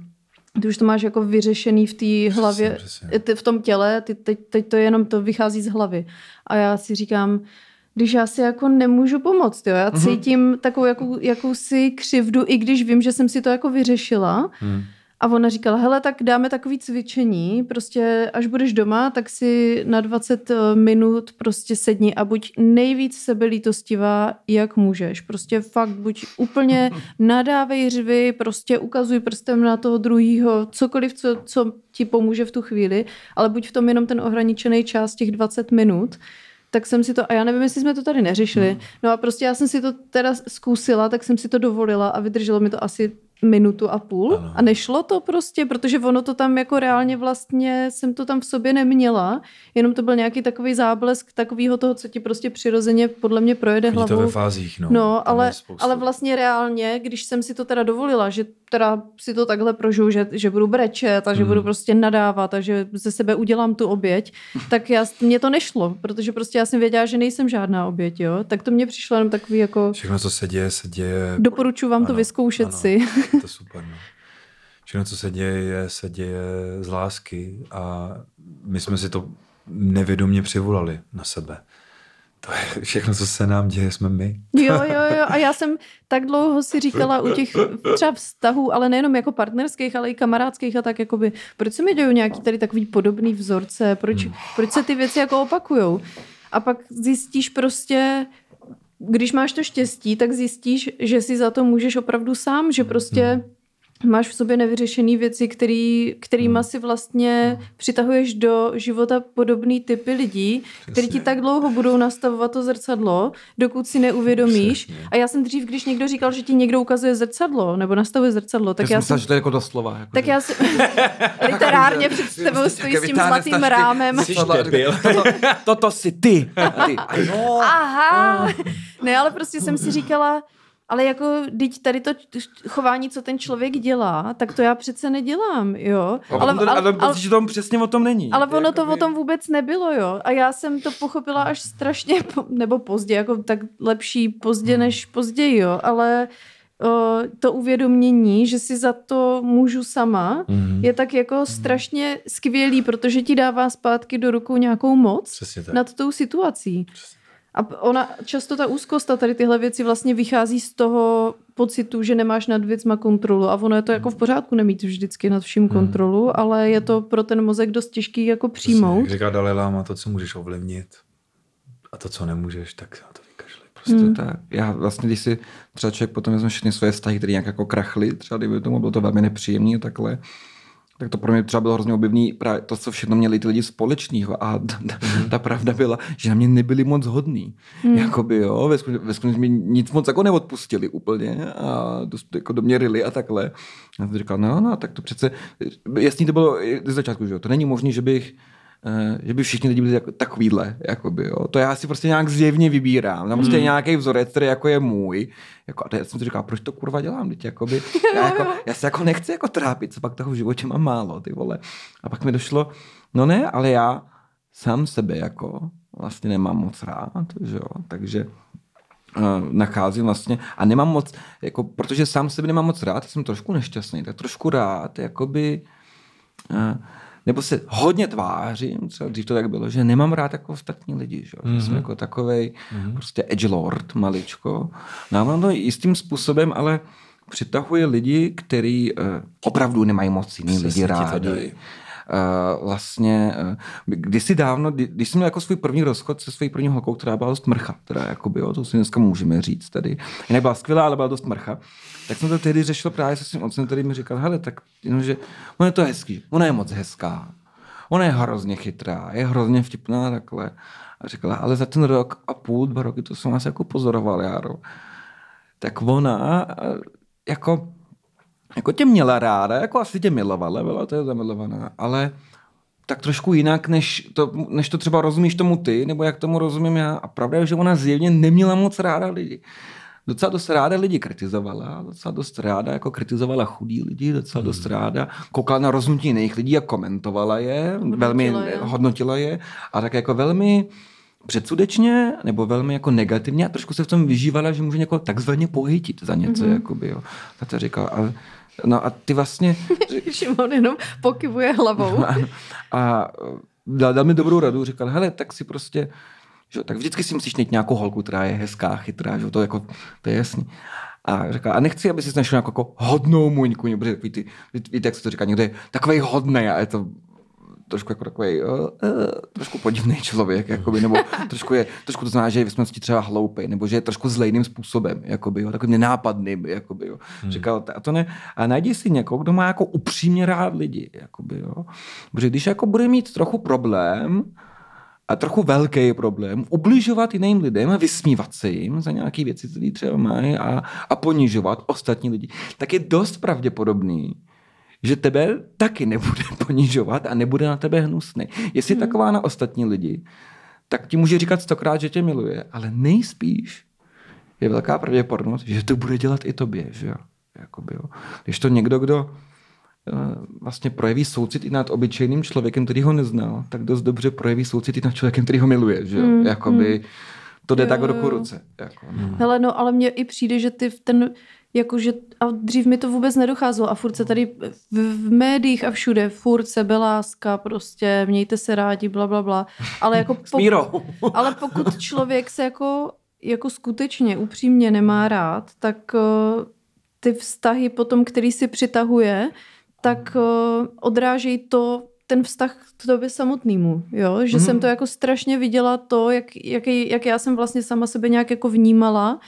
Ty už to máš jako vyřešený v té hlavě, přesně, přesně. v tom těle, ty, teď, teď to jenom to vychází z hlavy. A já si říkám, když já si jako nemůžu pomoct, jo. Já mm-hmm. cítím takovou jakou, jakousi křivdu, i když vím, že jsem si to jako vyřešila, mm. A ona říkala, hele, tak dáme takový cvičení, prostě až budeš doma, tak si na 20 eh, minut prostě sedni a buď nejvíc sebelítostivá, jak můžeš. Prostě fakt buď úplně nadávej řvy, prostě ukazuj prstem na toho druhého, cokoliv, co, co ti pomůže v tu chvíli, ale buď v tom jenom ten ohraničený čas těch 20 minut, tak jsem si to, a já nevím, jestli jsme to tady neřešili, no a prostě já jsem si to teda zkusila, tak jsem si to dovolila a vydrželo mi to asi minutu a půl ano. a nešlo to prostě, protože ono to tam jako reálně vlastně jsem to tam v sobě neměla, jenom to byl nějaký takový záblesk takového toho, co ti prostě přirozeně podle mě projede Chodí hlavou. to ve fázích, no. No, ale, ale vlastně reálně, když jsem si to teda dovolila, že teda si to takhle prožiju, že, že budu brečet a že hmm. budu prostě nadávat a že ze sebe udělám tu oběť, tak já, mně to nešlo, protože prostě já jsem věděla, že nejsem žádná oběť, jo. Tak to mě přišlo jenom takový jako... Všechno, co se děje, se děje... Doporučuji vám ano, to vyzkoušet ano. si. To super, no. Všechno, co se děje, se děje z lásky a my jsme si to nevědomě přivolali na sebe. To je všechno, co se nám děje, jsme my. Jo, jo, jo. A já jsem tak dlouho si říkala u těch třeba vztahů, ale nejenom jako partnerských, ale i kamarádských a tak jakoby, proč se mi dějí nějaký tady takový podobný vzorce, proč, hmm. proč se ty věci jako opakujou. A pak zjistíš prostě, když máš to štěstí, tak zjistíš, že si za to můžeš opravdu sám, že prostě máš v sobě nevyřešené věci, který, kterýma si vlastně přitahuješ do života podobný typy lidí, který ti tak dlouho budou nastavovat to zrcadlo, dokud si neuvědomíš. Přesně. A já jsem dřív, když někdo říkal, že ti někdo ukazuje zrcadlo, nebo nastavuje zrcadlo, tak já já jsem myslel, že to je jako doslova. Jako Tak že- já si literárně před tebou stojí s tím zlatým rámem. Toto, toto jsi ty. Aha! Ne, ale prostě jsem si říkala, ale jako, teď tady to chování, co ten člověk dělá, tak to já přece nedělám, jo. Ale, Ale, ale, ale, ale, ale, že to přesně o tom není. ale ono to Jakoby- o tom vůbec nebylo, jo. A já jsem to pochopila až strašně, po, nebo pozdě, jako tak lepší pozdě než později, jo. Ale o, to uvědomění, že si za to můžu sama, Mhm. je tak jako strašně skvělý, protože ti dává zpátky do rukou nějakou moc Přesně nad tou situací. A ona, často ta úzkost a tady tyhle věci vlastně vychází z toho pocitu, že nemáš nad věcma kontrolu. A ono je to jako v pořádku nemít vždycky nad vším kontrolu, ale je to pro ten mozek dost těžký jako Přesně, přijmout. Jak říká Dalai Lama, to, co můžeš ovlivnit a to, co nemůžeš, tak se na to vykašli. Prostě. Prostě tak. Já vlastně, když si třeba člověk potom vezme všechny svoje vztahy, které nějak jako krachly, třeba kdyby tomu bylo to velmi nepříjemné a takhle, tak to pro mě třeba bylo hrozně objevný právě to, co všechno měli ty lidi společného. A ta, ta, ta pravda byla, že na mě nebyli moc hodní. Hmm. Jakoby jo, ve skutečnosti- mi nic moc jako neodpustili úplně a dost jako do mě rili a takhle. A já jsem říkal, no, no, tak to přece, jasný to bylo i ze začátku, že jo, to není možné, že bych že by všichni lidi byli jako, takovýhle, jakoby, jo. To já si prostě nějak zjevně vybírám. Tam prostě je nějaký vzorec, který jako je můj. Jako, a já jsem si říkal, proč to kurva dělám, teď, jakoby, já, jako, já se jako nechci jako trápit, co pak toho v životě mám málo, ty vole. A pak mi došlo, no ne, ale já sám sebe jako vlastně nemám moc rád, že jo, takže uh, nacházím vlastně a nemám moc, jako, protože sám sebe nemám moc rád, jsem trošku nešťastný, tak trošku rád, jakoby, uh, nebo se hodně tvářím, třeba dřív to tak bylo, že nemám rád jako ostatní lidi, že, mm-hmm. jsem jako takovej mm-hmm. prostě edgelord maličko. No a mám to jistým způsobem, ale přitahuje lidi, který uh, opravdu nemají moc jiný lidi rádi. Uh, vlastně, uh, kdysi dávno, kdy, když jsem měl jako svůj první rozchod se svojí první holkou, která byla dost mrcha, teda jakoby, jo, to si dneska můžeme říct tady. Jinak byla skvělá, ale byla dost mrcha. Tak jsem to tehdy řešil právě se svým otcem, který mi říkal, hele, tak jenom, že ona je to hezký, ona je moc hezká, ona je hrozně chytrá, je hrozně vtipná takhle. A říkala, ale za ten rok a půl, dva roky, to jsem vás jako pozoroval, Járo. Tak ona eh, jako jako tě měla ráda, jako asi tě milovala, byla to je zamilovaná, ale tak trošku jinak, než to, než to třeba rozumíš tomu ty, nebo jak tomu rozumím já. A pravda je, že ona zjevně neměla moc ráda lidi. Docela dost ráda lidi kritizovala, docela dost ráda jako kritizovala chudí lidi, docela dost ráda koukala na rozhodnutí jiných lidí a komentovala je, Hodnotila velmi je. hodnotila je a tak jako velmi předsudečně nebo velmi jako negativně a trošku se v tom vyžívala, že může někoho takzvaně pohytit za něco, mm-hmm. jakoby, jo. Tak to říkal. A, no a ty vlastně, Šimon jenom pokyvuje hlavou. a, a dal, dal mi dobrou radu, říkal, hele, tak si prostě, že, tak vždycky si musíš najít nějakou holku, která je hezká, chytrá, že to, jako, to je jasný. A říkal, a nechci, aby si našel nějakou jako hodnou muňku, nebo protože víte, jak se to říká, někdo je takový hodný a je to trošku jako takový uh, uh, trošku podivný člověk, jakoby, nebo trošku, je, trošku to znamená, že je v skutečnosti třeba hloupý, nebo že je trošku zlejným způsobem, jakoby, jo, takovým nenápadným, jakoby, jo. Hmm. Říkal, a to ne, a najdi si někoho, kdo má jako upřímně rád lidi, jakoby, jo. Protože když jako bude mít trochu problém, a trochu velký problém ubližovat jiným lidem a vysmívat se jim za nějaké věci, které třeba mají a, a ponižovat ostatní lidi, tak je dost pravděpodobný, že tebe taky nebude ponižovat a nebude na tebe hnusný. Jestli hmm. taková na ostatní lidi, tak ti může říkat stokrát, že tě miluje, ale nejspíš je velká pravděpodobnost, že to bude dělat i tobě. Že jo? Jakoby, jo. Když to někdo, kdo eh, vlastně projeví soucit i nad obyčejným člověkem, který ho neznal, tak dost dobře projeví soucit i nad člověkem, který ho miluje. Že jo? Mm, Jakoby, to jde Jo, tak ruku jo. ruce. Jako, no. Hele, no, ale mně i přijde, že ty v ten, jakože, a dřív mi to vůbec nedocházelo a furt se tady v, v médiích a všude, furt sebeláska, prostě, mějte se rádi, bla, bla, bla. Ale jako mírou. ale pokud člověk se jako, jako skutečně upřímně nemá rád, tak uh, ty vztahy potom, který si přitahuje, tak uh, odrážejí to, ten vztah k tobě samotnému, jo? Že Mhm. jsem to jako strašně viděla to, jak, jaký, jak já jsem vlastně sama sebe nějak jako vnímala,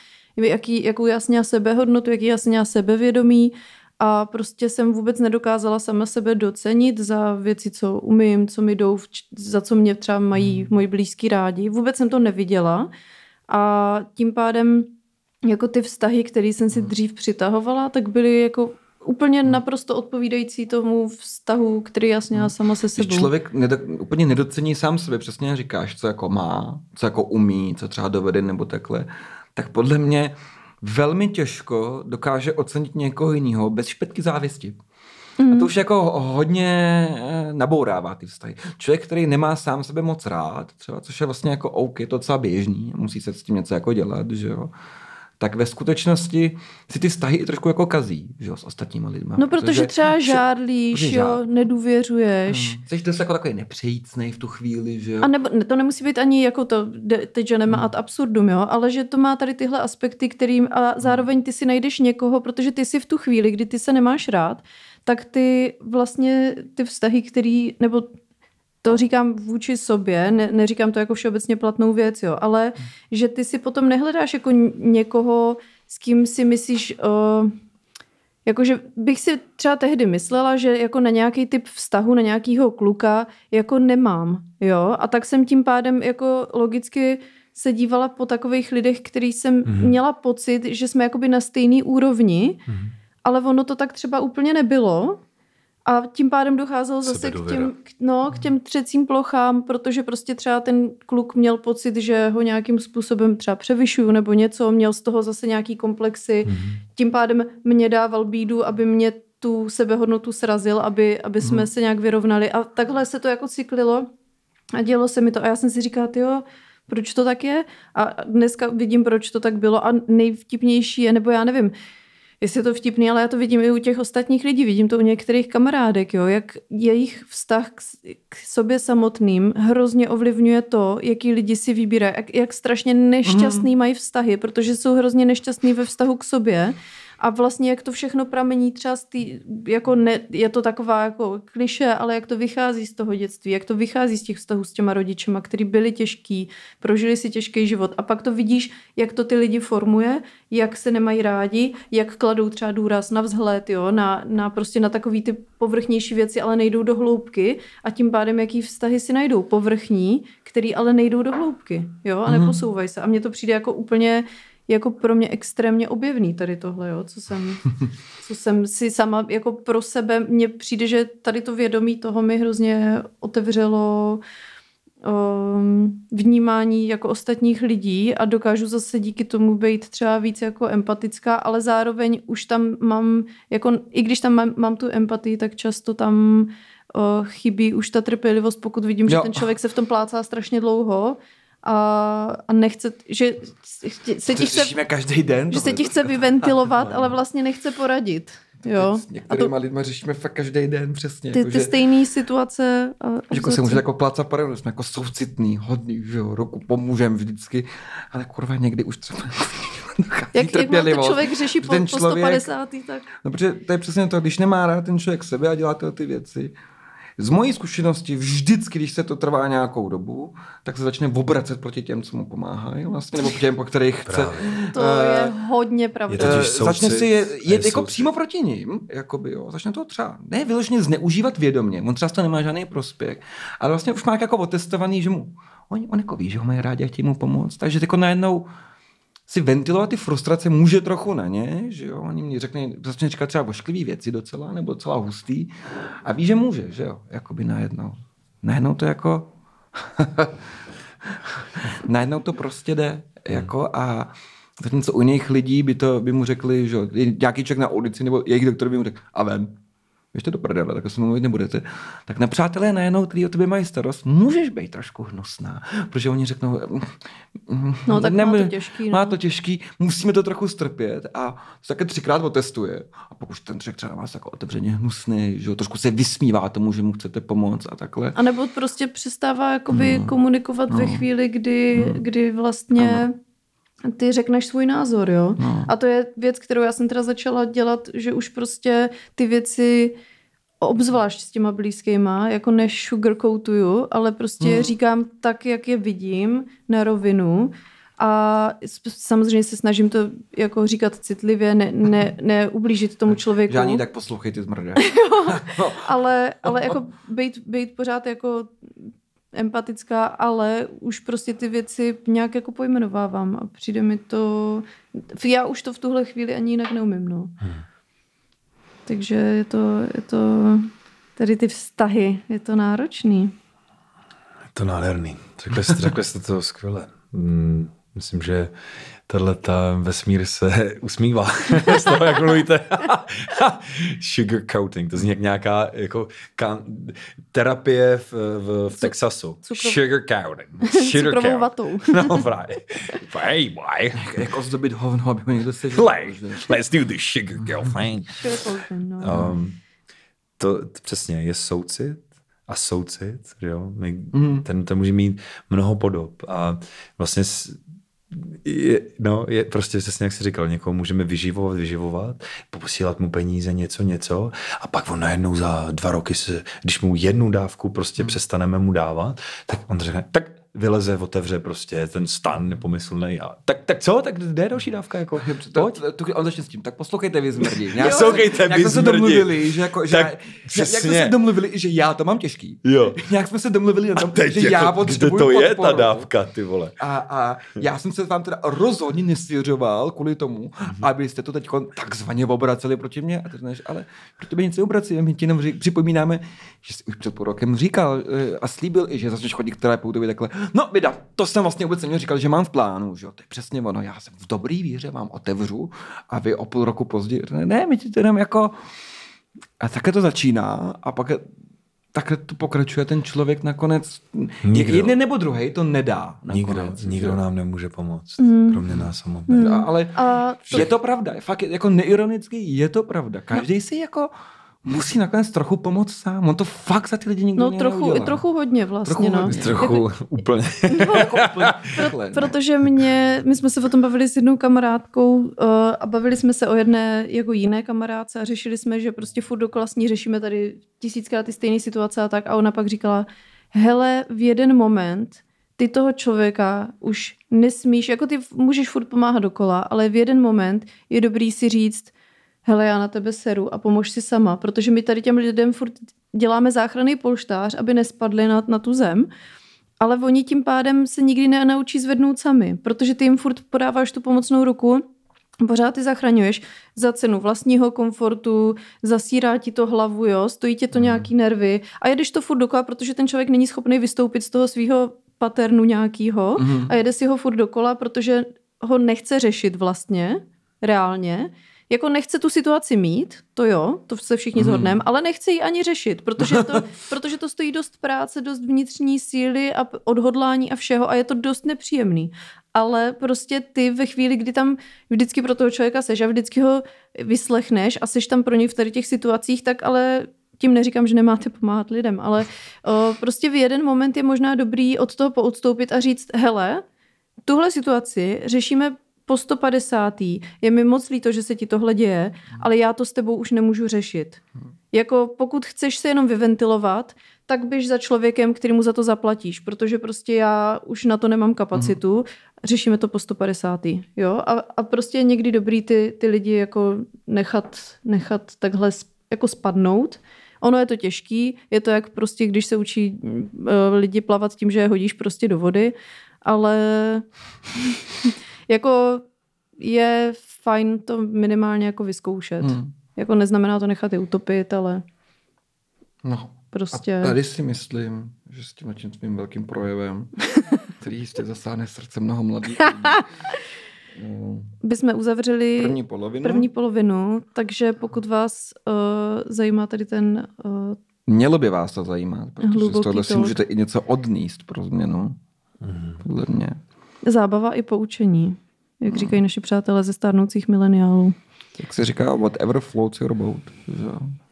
jaký, jakou já měla sebehodnotu, jaký já měla sebevědomí a prostě jsem vůbec nedokázala sama sebe docenit za věci, co umím, co mi jdou, za co mě třeba mají moji blízký rádi. Vůbec jsem to neviděla a tím pádem jako ty vztahy, které jsem si dřív přitahovala, tak byly jako úplně naprosto odpovídající tomu vztahu, který jasně já sama se sebou. Když člověk nedo, úplně nedocení sám sebe, přesně říkáš, co jako má, co jako umí, co třeba dovede nebo takhle, tak podle mě velmi těžko dokáže ocenit někoho jiného bez špetky závisti. Mm. A to už jako hodně eh, nabourává ty vztahy. Člověk, který nemá sám sebe moc rád, třeba, což je vlastně jako OK, to docela běžný, musí se s tím něco jako dělat, že jo tak ve skutečnosti si ty vztahy i trošku jako kazí že jo, s ostatníma lidmi. No protože, protože třeba žádlíš, protože jo, nedůvěřuješ. Hmm. Jsi dost jako takový nepřejícnej v tu chvíli, že jo. A nebo, to nemusí být ani jako to, teď, že nemá hmm. ad absurdum, jo, ale že to má tady tyhle aspekty, kterým a hmm. zároveň ty si najdeš někoho, protože ty si v tu chvíli, kdy ty se nemáš rád, tak ty vlastně ty vztahy, který, nebo to říkám vůči sobě, ne, neříkám to jako všeobecně platnou věc, jo, ale hmm. že ty si potom nehledáš jako někoho, s kým si myslíš, uh, jakože bych si třeba tehdy myslela, že jako na nějaký typ vztahu, na nějakýho kluka jako nemám, jo, a tak jsem tím pádem jako logicky se dívala po takových lidech, který jsem mm-hmm. měla pocit, že jsme jakoby na stejný úrovni, mm-hmm. ale ono to tak třeba úplně nebylo, a tím pádem docházelo zase k těm, no, k těm třecím plochám, protože prostě třeba ten kluk měl pocit, že ho nějakým způsobem třeba převyšuju nebo něco, měl z toho zase nějaký komplexy. Mm-hmm. Tím pádem mě dával bídu, aby mě tu sebehodnotu srazil, aby, aby jsme mm-hmm. se nějak vyrovnali. A takhle se to jako cyklilo a dělo se mi to. A já jsem si říkala, jo, proč to tak je? A dneska vidím, proč to tak bylo. A nejvtipnější je, nebo já nevím, jestli je to vtipný, ale já to vidím i u těch ostatních lidí, vidím to u některých kamarádek, jo, jak jejich vztah k, k sobě samotným hrozně ovlivňuje to, jaký lidi si vybírají, jak, jak strašně nešťastný mm. mají vztahy, protože jsou hrozně nešťastný ve vztahu k sobě a vlastně jak to všechno pramení třeba z tý, jako ne, je to taková jako kliše, ale jak to vychází z toho dětství, jak to vychází z těch vztahů s těma rodičema, který byli těžký, prožili si těžký život a pak to vidíš, jak to ty lidi formuje, jak se nemají rádi, jak kladou třeba důraz na vzhled, jo, na, na prostě na takový ty povrchnější věci, ale nejdou do hloubky a tím pádem jaký vztahy si najdou povrchní, který ale nejdou do hloubky, jo, a mhm. neposouvají se. A mně to přijde jako úplně jako pro mě extrémně objevný tady tohle, jo, co jsem, co jsem si sama jako pro sebe, mně přijde, že tady to vědomí toho mi hrozně otevřelo um, vnímání jako ostatních lidí a dokážu zase díky tomu být třeba víc jako empatická, ale zároveň už tam mám, jako, i když tam mám, mám tu empatii, tak často tam uh, chybí už ta trpělivost, pokud vidím, jo. že ten člověk se v tom plácá strašně dlouho a, a nechce, že se ti chce, každý den. Že se ti chce vyventilovat, ale vlastně nechce poradit. Jo. S některýma a to, lidma řešíme fakt každý den přesně. Ty, jako, ty že, stejné situace. A, že jako se může jako plácat paralelu, jsme jako soucitný, hodný, že jo, roku pomůžem vždycky, ale kurva někdy už třeba jak, jak má to člověk řeší po, ten člověk, po 150. tak? No, protože to je přesně to, když nemá rád ten člověk sebe a dělá ty věci, z mojí zkušenosti vždycky, když se to trvá nějakou dobu, tak se začne obracet proti těm, co mu pomáhají, vlastně, nebo těm, po kterých chce. To uh, je hodně pravda. Je začne si jet, jet jako přímo proti ním, jakoby, jo. začne to třeba ne vyloženě zneužívat vědomě, on třeba z toho nemá žádný prospěch, ale vlastně už má jako otestovaný, že mu oni, on jako ví, že ho mají rádi a chtějí mu pomoct, takže jako najednou si ventilovat ty frustrace může trochu na ně, že jo, oni mi řekne, začne říkat třeba ošklivý věci docela, nebo docela hustý. A ví, že může, že jo, jakoby najednou. Najednou to jako, najednou to prostě jde, jako a zatímco u jiných lidí by, to, by mu řekli, že nějaký člověk na ulici nebo jejich doktor by mu řekl, a ven běžte do prdele, tak se mluvit nebudete. Tak na přátelé najednou, kteří o tebe mají starost, můžeš být trošku hnusná, protože oni řeknou, no tak má to těžký. No. Má to těžký, musíme to trochu strpět a to také třikrát otestuje. A pokud ten člověk třeba vás jako otevřeně hnusný, že jo, trošku se vysmívá tomu, že mu chcete pomoct a takhle. A nebo prostě přestává jakoby no, komunikovat no, ve chvíli, kdy, no, kdy vlastně ano ty řekneš svůj názor, jo. No. A to je věc, kterou já jsem teda začala dělat, že už prostě ty věci obzvlášť s těma blízkýma, jako než sugarcoatuju, ale prostě hmm. říkám tak, jak je vidím na rovinu A samozřejmě se snažím to jako říkat citlivě, ne, ne, neublížit tomu člověku. Žádný tak poslouchejte zmrdě. ale, ale jako být, být pořád jako empatická, ale už prostě ty věci nějak jako pojmenovávám a přijde mi to, já už to v tuhle chvíli ani jinak neumím, no. Hmm. Takže je to, je to, tady ty vztahy, je to náročný. Je to nádherný. Řekli jste, řekli jste to skvěle. Hmm, myslím, že tahle ta vesmír se usmívá z toho, jak mluvíte. Sugar coating, to zní jak nějaká jako kan, terapie v, v, v Texasu. Cukro... Sugar coating. Sugar Cukrovou vatou. no právě. Hey, boy. Jak ozdobit hovno, aby mi někdo se Let's do the sugar girl thing. No. Um, to, to přesně je soucit a soucit, že jo? My, mm. ten, ten může mít mnoho podob a vlastně je, no, je prostě přesně jak jsi říkal, někoho můžeme vyživovat, vyživovat, posílat mu peníze, něco, něco a pak on najednou za dva roky, se, když mu jednu dávku prostě hmm. přestaneme mu dávat, tak on řekne, tak vyleze, otevře prostě ten stan nepomyslný. A, tak, tak co? Tak kde je další dávka? Jako, pojď. To, to, on začne s tím. Tak poslouchejte vy zmrdí. Poslouchejte vy jsme se domluvili, že, jako, že tak, jak, jak jsme se domluvili, že já to mám těžký. Jo. Jak jsme se domluvili na tom, že jako, já potřebuji Kde to je podporu. ta dávka, ty vole? A, a já jsem se vám teda rozhodně nesvěřoval kvůli tomu, mm-hmm. abyste to teď takzvaně obraceli proti mě. A ty říkáš, ale pro tebe nic neobracíme, my ti jenom připomínáme, že jsi už před půl rokem říkal eh, a slíbil, že začneš chodit k terapeutovi takhle. No, vyda, to jsem vlastně vůbec neměl říkal, že mám v plánu, že jo, to je přesně ono, já jsem v dobrý víře, vám otevřu a vy o půl roku později, ne, my ti to jenom jako, a takhle to začíná a pak takhle to pokračuje ten člověk nakonec. Nikdo. Jeden nebo druhý to nedá. Nakonec, nikdo, nikdo nám nemůže pomoct, mm. kromě nás samotných. Mm. Ale a to... je to pravda, fakt jako neironicky je to pravda. Každý no. si jako musí nakonec trochu pomoct sám. On to fakt za ty lidi nikdo No trochu, i trochu hodně vlastně. Trochu, no. hodně. trochu jako, úplně. No, jako úplně pro, protože mě, my jsme se o tom bavili s jednou kamarádkou uh, a bavili jsme se o jedné jako jiné kamarádce a řešili jsme, že prostě furt dokola s ní řešíme tady tisíckrát ty stejné situace a tak a ona pak říkala, hele, v jeden moment ty toho člověka už nesmíš, jako ty můžeš furt pomáhat dokola, ale v jeden moment je dobrý si říct, hele, já na tebe seru a pomož si sama, protože my tady těm lidem furt děláme záchranný polštář, aby nespadli na, na tu zem, ale oni tím pádem se nikdy nenaučí zvednout sami, protože ty jim furt podáváš tu pomocnou ruku, pořád ty zachraňuješ za cenu vlastního komfortu, zasírá ti to hlavu, jo, stojí tě to mm. nějaký nervy a jedeš to furt dokola, protože ten člověk není schopný vystoupit z toho svého paternu nějakýho mm. a jede si ho furt dokola, protože ho nechce řešit vlastně, reálně, jako nechce tu situaci mít, to jo, to se všichni mm. zhodneme, ale nechce ji ani řešit, protože to, protože to stojí dost práce, dost vnitřní síly a odhodlání a všeho a je to dost nepříjemný. Ale prostě ty ve chvíli, kdy tam vždycky pro toho člověka seš a vždycky ho vyslechneš a seš tam pro něj v tady těch situacích, tak ale tím neříkám, že nemáte pomáhat lidem, ale o, prostě v jeden moment je možná dobrý od toho poodstoupit a říct, hele, tuhle situaci řešíme po 150. je mi moc líto, že se ti tohle děje, ale já to s tebou už nemůžu řešit. Jako pokud chceš se jenom vyventilovat, tak běž za člověkem, který mu za to zaplatíš, protože prostě já už na to nemám kapacitu, řešíme to po 150. Jo? A, a prostě je někdy dobrý ty, ty lidi jako nechat, nechat takhle jako spadnout. Ono je to těžký, je to jak prostě, když se učí uh, lidi plavat tím, že je hodíš prostě do vody, ale jako je fajn to minimálně jako vyzkoušet. Hmm. Jako neznamená to nechat je utopit, ale no. prostě... A tady si myslím, že s tím tím svým velkým projevem, který jistě zasáhne srdce mnoho mladých lidí, bychom uzavřeli první polovinu. první polovinu, takže pokud vás uh, zajímá tady ten uh, Mělo by vás to zajímat, protože z tohohle si můžete i něco odníst pro změnu. Mm. Podle mě. Zábava i poučení, jak no. říkají naši přátelé ze stárnoucích mileniálů. Jak se říká, whatever floats your boat. Že?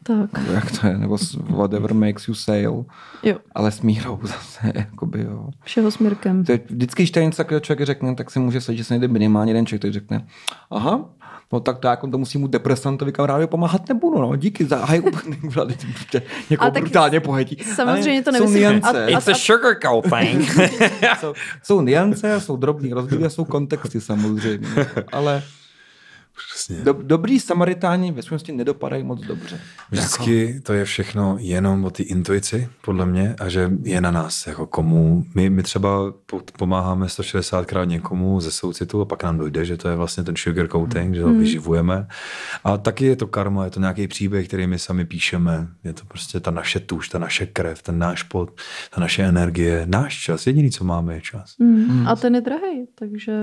Tak. Nebo jak to je, nebo whatever makes you sail. Jo. Ale s mírou zase, jakoby jo. Všeho smírkem. To je, vždycky, když tady něco takového člověk řekne, tak si může slyšet, že se nejde minimálně jeden člověk, který řekne, aha, No tak to jako to musím mu depresantovi kamarádovi pomáhat nebudu, no. Díky za hajku. Někoho tak brutálně pohetí. samozřejmě to nemyslím. Jsou A- niance. a- It's a sugar coat thing. jsou, jsou niance, jsou drobný rozdíly a jsou kontexty samozřejmě. Ale Přesně. do, dobrý samaritáni ve skutečnosti nedopadají moc dobře. Vždycky to je všechno jenom o té intuici, podle mě, a že je na nás, jako komu. My, my třeba po- pomáháme 160krát někomu ze soucitu a pak nám dojde, že to je vlastně ten sugar coating, že to vyživujeme. A taky je to karma, je to nějaký příběh, který my sami píšeme. Je to prostě ta naše tuš, ta naše krev, ten náš pot, ta naše energie, náš čas. Jediný, co máme, je čas. Mm. A ten je drahý, takže...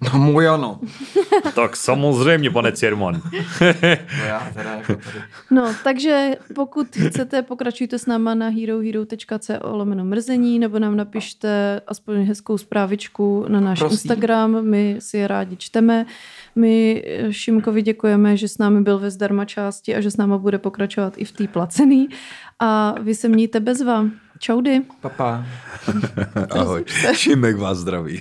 No můj ano. Tak samozřejmě, pane Cierman. No já teda jako tady. No, takže pokud chcete, pokračujte s náma na herohero.co lomeno mrzení, nebo nám napište aspoň hezkou zprávičku na náš Prosím. Instagram, my si je rádi čteme. My eh, Šimkovi děkujeme, že s námi byl ve zdarma části a že s náma bude pokračovat i v té placený. A vy se mějte bezva. Čaudy. Papa. Ahoj. Šimek vás zdraví.